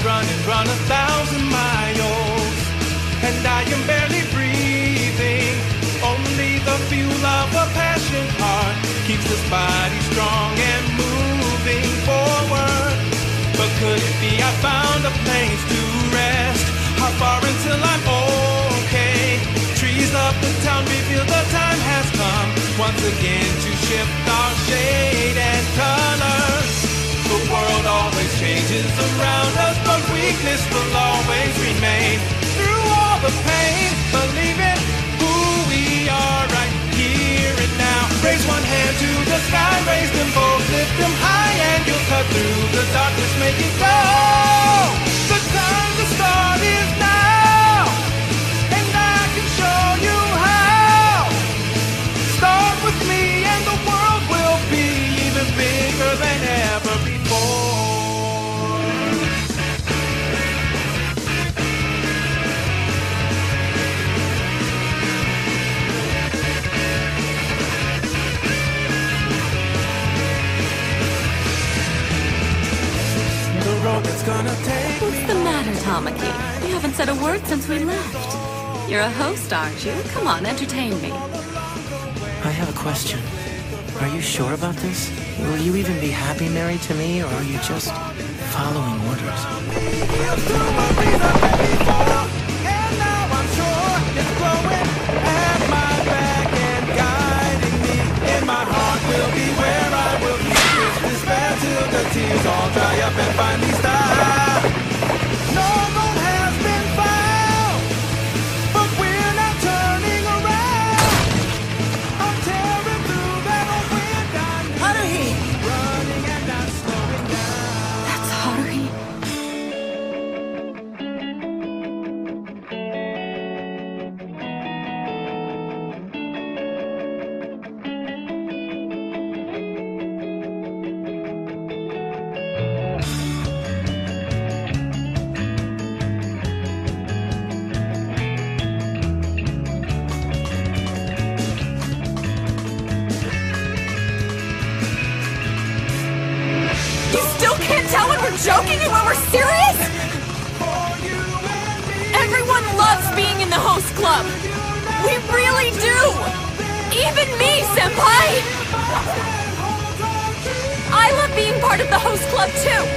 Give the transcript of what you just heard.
run and run a thousand miles. And I am barely breathing. Only the fuel of a passion heart keeps this body strong and moving forward. But could it be I found a place to rest? How far until I'm okay? Trees of the town reveal the time has come once again to shift our shade and colors. The world always changes around us, but weakness will always remain. Through all the pain, believe in who we are right here and now. Raise one hand to the sky, raise them both, lift them high, and you'll cut through the darkness, make it go. What's the matter, Tamaki? You haven't said a word since we left. You're a host, aren't you? Come on, entertain me. I have a question. Are you sure about this? Will you even be happy married to me, or are you just following orders? You still can't tell when we're joking and when we're serious? Everyone loves being in the host club. We really do. Even me, senpai. I love being part of the host club too.